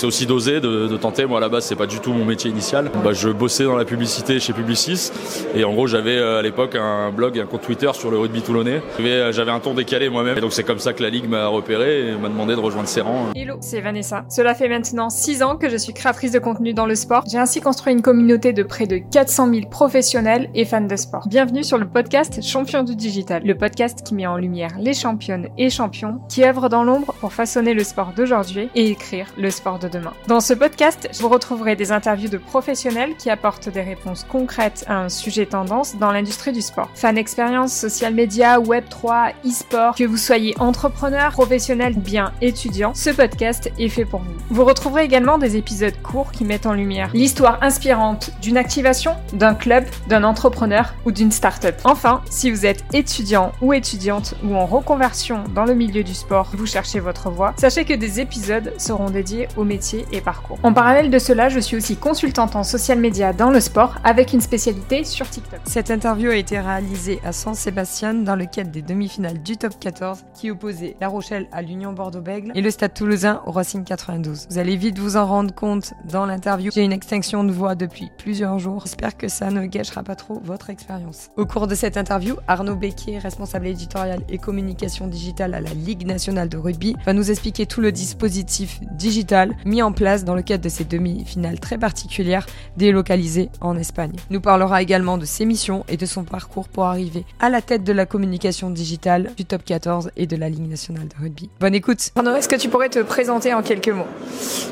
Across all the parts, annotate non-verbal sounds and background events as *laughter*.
c'est aussi d'oser, de, tenter. Moi à la base c'est pas du tout mon métier initial. Bah, je bossais dans la publicité chez Publicis et en gros j'avais à l'époque un blog, un compte Twitter sur le rugby toulonnais. J'avais un ton décalé moi-même et donc c'est comme ça que la ligue m'a repéré et m'a demandé de rejoindre ses rangs. Hello, c'est Vanessa. Cela fait maintenant 6 ans que je suis créatrice de contenu dans le sport. J'ai ainsi construit une communauté de près de 400 000 professionnels et fans de sport. Bienvenue sur le podcast Champion du Digital, le podcast qui met en lumière les championnes et champions qui œuvrent dans l'ombre pour façonner le sport d'aujourd'hui et écrire le sport de Dans ce podcast, vous retrouverez des interviews de professionnels qui apportent des réponses concrètes à un sujet tendance dans l'industrie du sport. Fan expérience, social media, web 3, e-sport, que vous soyez entrepreneur, professionnel bien étudiant, ce podcast est fait pour vous. Vous retrouverez également des épisodes courts qui mettent en lumière l'histoire inspirante d'une activation, d'un club, d'un entrepreneur ou d'une start-up. Enfin, si vous êtes étudiant ou étudiante ou en reconversion dans le milieu du sport, vous cherchez votre voie, sachez que des épisodes seront dédiés au et parcours. En parallèle de cela, je suis aussi consultante en social media dans le sport avec une spécialité sur TikTok. Cette interview a été réalisée à San Sébastien dans le cadre des demi-finales du top 14 qui opposait La Rochelle à l'Union Bordeaux-Bègles et le Stade Toulousain au Racing 92. Vous allez vite vous en rendre compte dans l'interview. J'ai une extinction de voix depuis plusieurs jours. J'espère que ça ne gâchera pas trop votre expérience. Au cours de cette interview, Arnaud Becquier, responsable éditorial et communication digitale à la Ligue nationale de rugby, va nous expliquer tout le dispositif digital mis en place dans le cadre de ces demi-finales très particulières délocalisées en Espagne. Nous parlera également de ses missions et de son parcours pour arriver à la tête de la communication digitale du top 14 et de la Ligue nationale de rugby. Bonne écoute. Arnaud, est-ce que tu pourrais te présenter en quelques mots?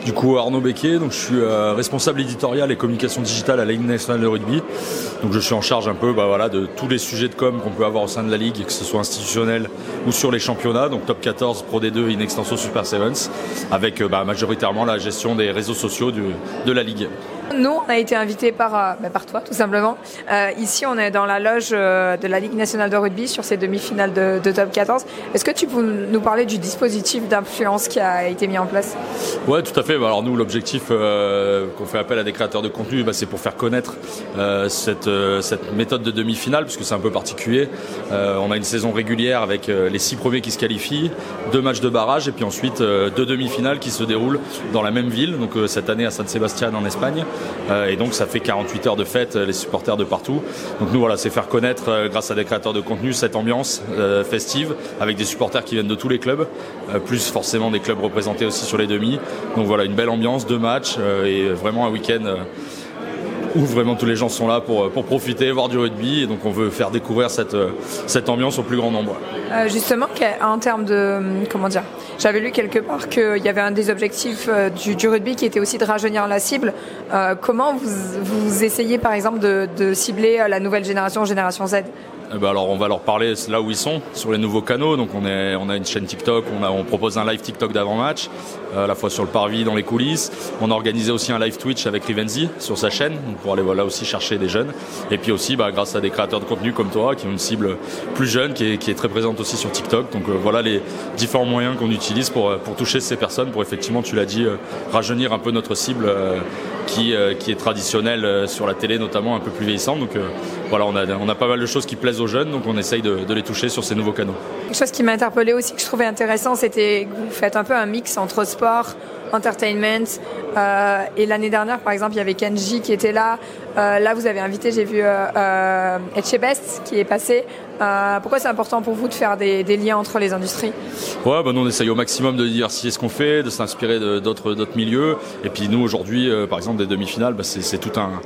Du coup, Arnaud Becquet, donc je suis euh, responsable éditorial et communication digitale à la Ligue nationale de rugby. Donc je suis en charge un peu bah, voilà, de tous les sujets de com qu'on peut avoir au sein de la Ligue, que ce soit institutionnel ou sur les championnats, donc top 14, Pro D2, in extenso Super Sevens, avec euh, bah, majoritairement la gestion des réseaux sociaux de la Ligue. Nous, on a été invités par, euh, bah, par toi, tout simplement. Euh, ici, on est dans la loge euh, de la Ligue nationale de rugby sur ces demi-finales de, top 14. Est-ce que tu peux nous parler du dispositif d'influence qui a été mis en place? Ouais, tout à fait. Bah, alors nous, l'objectif qu'on fait appel à des créateurs de contenu, bah, c'est pour faire connaître cette, cette méthode de demi-finale, puisque c'est un peu particulier. on a une saison régulière avec les six premiers qui se qualifient, deux matchs de barrage, et puis ensuite deux demi-finales qui se déroulent dans la même ville. Donc cette année à San Sebastian en Espagne. Euh, et donc ça fait 48 heures de fête, euh, les supporters de partout. Donc nous voilà, c'est faire connaître euh, grâce à des créateurs de contenu cette ambiance festive avec des supporters qui viennent de tous les clubs, plus forcément des clubs représentés aussi sur les demi. Donc voilà, une belle ambiance, deux matchs et vraiment un week-end où vraiment tous les gens sont là pour, pour profiter, voir du rugby. Et donc on veut faire découvrir cette, cette ambiance au plus grand nombre. justement, en termes de. Comment dire J'avais lu quelque part qu'il y avait un des objectifs du, rugby qui était aussi de rajeunir la cible. Euh, comment vous, vous, essayez par exemple de cibler la nouvelle génération, Génération Z? Eh ben alors on va leur parler là où ils sont, sur les nouveaux canaux. Donc on, est, on a une chaîne TikTok, on, a, on propose un live TikTok d'avant-match, euh, à la fois sur le parvis, dans les coulisses. On a organisé aussi un live Twitch avec Rivenzi sur sa chaîne, pour aller voilà, aussi chercher des jeunes. Et puis aussi bah, grâce à des créateurs de contenu comme toi, qui ont une cible plus jeune, qui est, qui est très présente aussi sur TikTok. Donc euh, voilà les différents moyens qu'on utilise pour, pour toucher ces personnes, pour effectivement, tu l'as dit, rajeunir un peu notre cible qui, euh, qui est traditionnel euh, sur la télé, notamment un peu plus vieillissante. Donc euh, voilà, on a, on a pas mal de choses qui plaisent aux jeunes, donc on essaye de, les toucher sur ces nouveaux canaux. Quelque chose qui m'a interpellé aussi, que je trouvais intéressant, c'était que vous faites un peu un mix entre sport, entertainment. Euh, et l'année dernière, par exemple, il y avait Kenji qui était là. Euh, là, vous avez invité, j'ai vu euh, Etchebest qui est passé. pourquoi c'est important pour vous de faire des, des liens entre les industries? Ouais, bah nous on essaye au maximum de diversifier ce qu'on fait, de s'inspirer d'autres milieux. Et puis nous aujourd'hui, par exemple, des demi-finales, bah, c'est tout un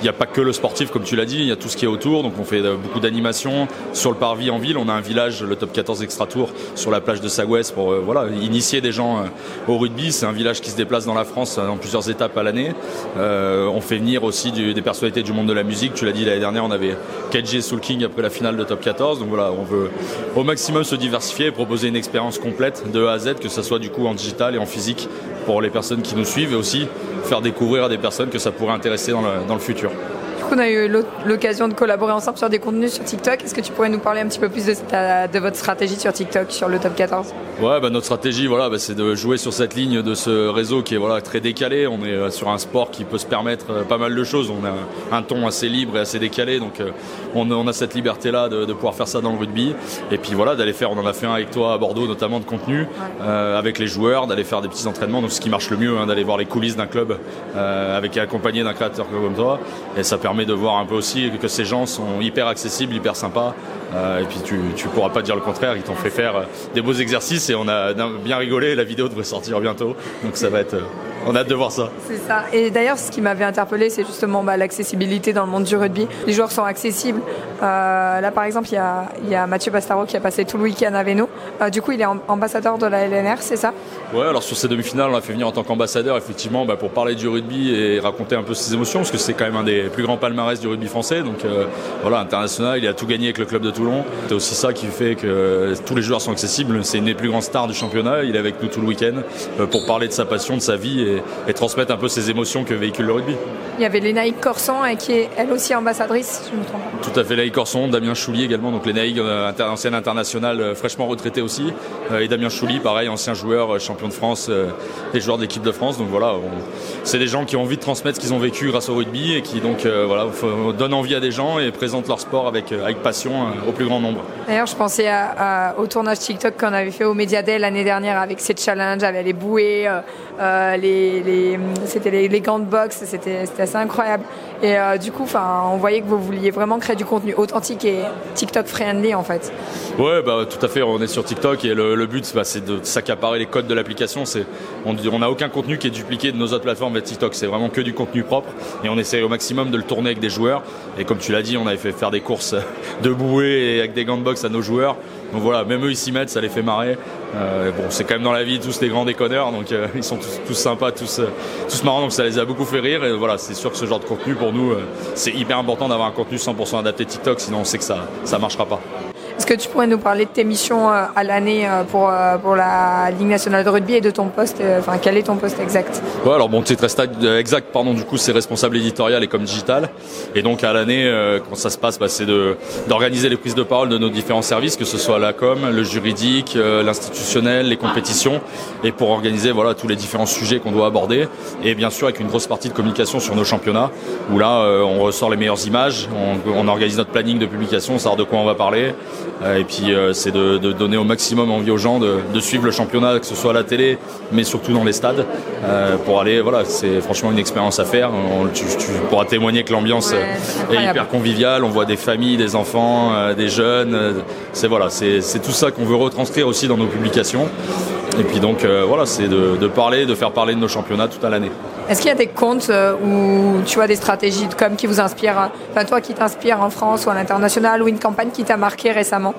il n'y a pas que le sportif, comme tu l'as dit, il y a tout ce qui est autour. Donc on fait euh, beaucoup d'animations sur le parvis en ville. On a un village, le top 14 extra tour, sur la plage de Sagouès pour euh, voilà, initier des gens euh, au rugby. C'est un village qui se déplace dans la France dans plusieurs étapes à l'année. on fait venir aussi des personnalités du monde de la musique. Tu l'as dit l'année dernière, on avait KJ Soul King après la finale de top 14. Donc voilà, on veut au maximum se diversifier et proposer une expérience complète de A à Z, que ce soit du coup en digital et en physique pour les personnes qui nous suivent et aussi faire découvrir à des personnes que ça pourrait intéresser dans le futur. Du coup, on a eu l'occasion de collaborer ensemble sur des contenus sur TikTok. Est-ce que tu pourrais nous parler un petit peu plus de, de votre stratégie sur TikTok, sur le top 14 Ouais, bah, notre stratégie, voilà, bah, c'est de jouer sur cette ligne de ce réseau qui est voilà très décalé. On est euh, sur un sport qui peut se permettre euh, pas mal de choses. On a un ton assez libre et assez décalé, donc euh, on, a cette liberté-là de, pouvoir faire ça dans le rugby. Et puis voilà, d'aller faire, on en a fait un avec toi à Bordeaux, notamment de contenu, avec les joueurs, d'aller faire des petits entraînements. Donc ce qui marche le mieux, hein, d'aller voir les coulisses d'un club avec accompagné d'un créateur comme toi. Et ça permet de voir un peu aussi que ces gens sont hyper accessibles, hyper sympas. et puis tu, tu pourras pas dire le contraire. Ils t'ont fait faire des beaux exercices et on a bien rigolé. La vidéo devrait sortir bientôt, donc ça va être. Euh, on a hâte de voir ça. C'est ça. Et d'ailleurs, ce qui m'avait interpellé, c'est justement bah, l'accessibilité dans le monde du rugby. Les joueurs sont accessibles. Euh, là, par exemple, il y a, y a, Mathieu Bastaro qui a passé tout le week-end avec nous. Euh, du coup, il est ambassadeur de la LNR, c'est ça? Ouais, alors sur ces demi-finales, on l'a fait venir en tant qu'ambassadeur, effectivement, bah, pour parler du rugby et raconter un peu ses émotions, parce que c'est quand même un des plus grands palmarès du rugby français. Donc voilà, international, il a tout gagné avec le club de Toulon. C'est aussi ça qui fait que tous les joueurs sont accessibles. C'est une des plus grandes stars du championnat. Il est avec nous tout le week-end euh, pour parler de sa passion, de sa vie et, transmettre un peu ses émotions que véhicule le rugby. Il y avait Lénaïque Corson euh, qui est elle aussi ambassadrice, si je me trompe pas. Tout à fait, Lénaïque Corson, Damien Chouli également, donc Lénaïque, euh, ancienne internationale fraîchement retraité aussi, et Damien Chouli, pareil, ancien joueur, champion de France et joueur d'équipe de France. Donc voilà, c'est des gens qui ont envie de transmettre ce qu'ils ont vécu grâce au rugby et qui donc voilà, donnent envie à des gens et présentent leur sport avec, avec passion au plus grand nombre. D'ailleurs, je pensais au tournage TikTok qu'on avait fait au Day l'année dernière avec ces challenges, avec les bouées, euh, euh, les, c'était les, gants de boxe, c'était assez incroyable. Et euh, du coup, on voyait que vous vouliez vraiment créer du contenu authentique et TikTok friendly en fait. Ouais, bah tout à fait. On est sur TikTok et le, but, bah, c'est de s'accaparer les codes de l'application. On n'a aucun contenu qui est dupliqué de nos autres plateformes de TikTok. C'est vraiment que du contenu propre et on essaie au maximum de le tourner avec des joueurs. Et comme tu l'as dit, on avait fait faire des courses *laughs* de bouées et avec des gants de boxe à nos joueurs. Donc voilà, même eux ils s'y mettent, ça les fait marrer. Euh, bon, c'est quand même dans la vie tous des grands déconneurs, donc euh, ils sont tous, sympas, tous, euh, tous marrants, donc ça les a beaucoup fait rire. Et voilà, c'est sûr que ce genre de contenu pour nous, c'est hyper important d'avoir un contenu 100% adapté TikTok, sinon on sait que ça, ça marchera pas. Est-ce que tu pourrais nous parler de tes missions euh, à l'année euh, pour, euh, pour la Ligue nationale de rugby et de ton poste Enfin, quel est ton poste exact? Ouais, alors mon titre exact, pardon, du coup, c'est responsable éditorial et comme digital. Et donc à l'année, quand ça se passe, bah, c'est d'organiser les prises de parole de nos différents services, que ce soit la com, le juridique, l'institutionnel, les compétitions, et pour organiser voilà tous les différents sujets qu'on doit aborder. Et bien sûr avec une grosse partie de communication sur nos championnats, où là on ressort les meilleures images, on, on organise notre planning de publication, savoir de quoi on va parler. Euh, et puis euh, c'est de, donner au maximum envie aux gens de, suivre le championnat, que ce soit à la télé, mais surtout dans les stades, euh, pour aller. Voilà, c'est franchement une expérience à faire. tu, pourras témoigner que l'ambiance est hyper conviviale. On voit des familles, des enfants, des jeunes. c'est voilà, c'est tout ça qu'on veut retranscrire aussi dans nos publications. Et puis donc voilà, c'est de, de, parler, de faire parler de nos championnats toute l'année. Est-ce qu'il y a des comptes ou tu vois des stratégies de com qui vous inspirent, enfin toi qui t'inspire en France ou à l'international, ou une campagne qui t'a marqué récemment?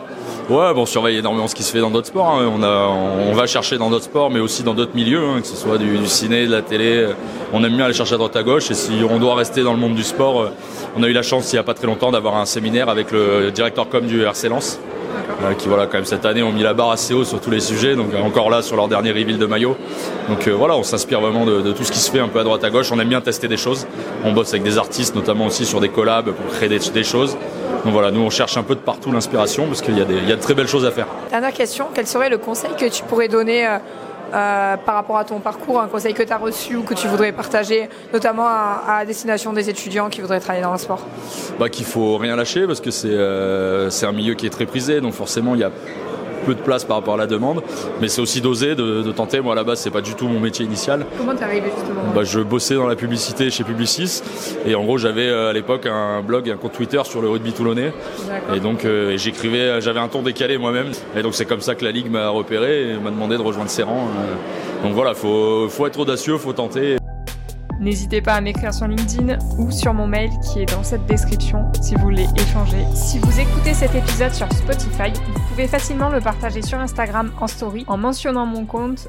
Ouais, bon, on surveille énormément ce qui se fait dans d'autres sports. Hein. On, va chercher dans d'autres sports, mais aussi dans d'autres milieux, hein, que ce soit du, ciné, de la télé. On aime bien aller chercher à droite à gauche. Et si on doit rester dans le monde du sport, euh, on a eu la chance, il n'y a pas très longtemps, d'avoir un séminaire avec le directeur com du RC Lens. Euh, qui voilà quand même cette année ont mis la barre assez haut sur tous les sujets, donc encore là sur leur dernier reveal de maillot. Donc euh, voilà, on s'inspire vraiment de, tout ce qui se fait un peu à droite à gauche. On aime bien tester des choses. On bosse avec des artistes, notamment aussi sur des collabs pour créer des, des choses. Donc voilà, nous on cherche un peu de partout l'inspiration parce qu'il y, a de très belles choses à faire. Dernière question, quel serait le conseil que tu pourrais donner euh, par rapport à ton parcours, un conseil que tu as reçu ou que tu voudrais partager, notamment à, destination des étudiants qui voudraient travailler dans le sport? Bah, Qu'il faut rien lâcher parce que c'est euh, un milieu qui est très prisé, donc forcément il y a peu de place par rapport à la demande. Mais c'est aussi d'oser, de, tenter. Moi, à la base, c'est pas du tout mon métier initial. Comment t'es arrivé justement? Bah, Je bossais dans la publicité chez Publicis. Et en gros, j'avais euh, à l'époque un blog, un compte Twitter sur le rugby toulonnais. Et donc, euh, j'écrivais, j'avais un ton décalé moi-même. Et donc, c'est comme ça que la Ligue m'a repéré et m'a demandé de rejoindre ses rangs. Euh. Donc voilà, faut, faut être audacieux, faut tenter. N'hésitez pas à m'écrire sur LinkedIn ou sur mon mail qui est dans cette description si vous voulez échanger. Si vous écoutez cet épisode sur Spotify, vous pouvez facilement le partager sur Instagram en story en mentionnant mon compte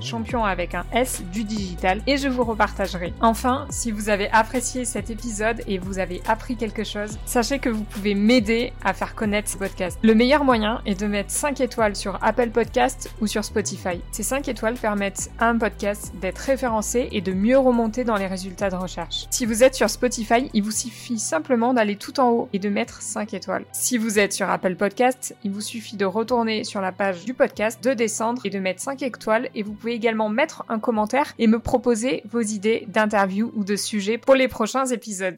champion avec un S du digital et je vous repartagerai. Enfin, si vous avez apprécié cet épisode et vous avez appris quelque chose, sachez que vous pouvez m'aider à faire connaître ce podcast. Le meilleur moyen est de mettre 5 étoiles sur Apple Podcast ou sur Spotify. Ces 5 étoiles permettent à un podcast d'être référencé et de mieux remonter dans les résultats de recherche. Si vous êtes sur Spotify, il vous suffit simplement d'aller tout en haut et de mettre 5 étoiles. Si vous êtes sur Apple Podcast, il vous suffit de retourner sur la page du podcast, de descendre et de mettre 5 étoiles et vous pouvez également mettre un commentaire et me proposer vos idées d'interviews ou de sujets pour les prochains épisodes.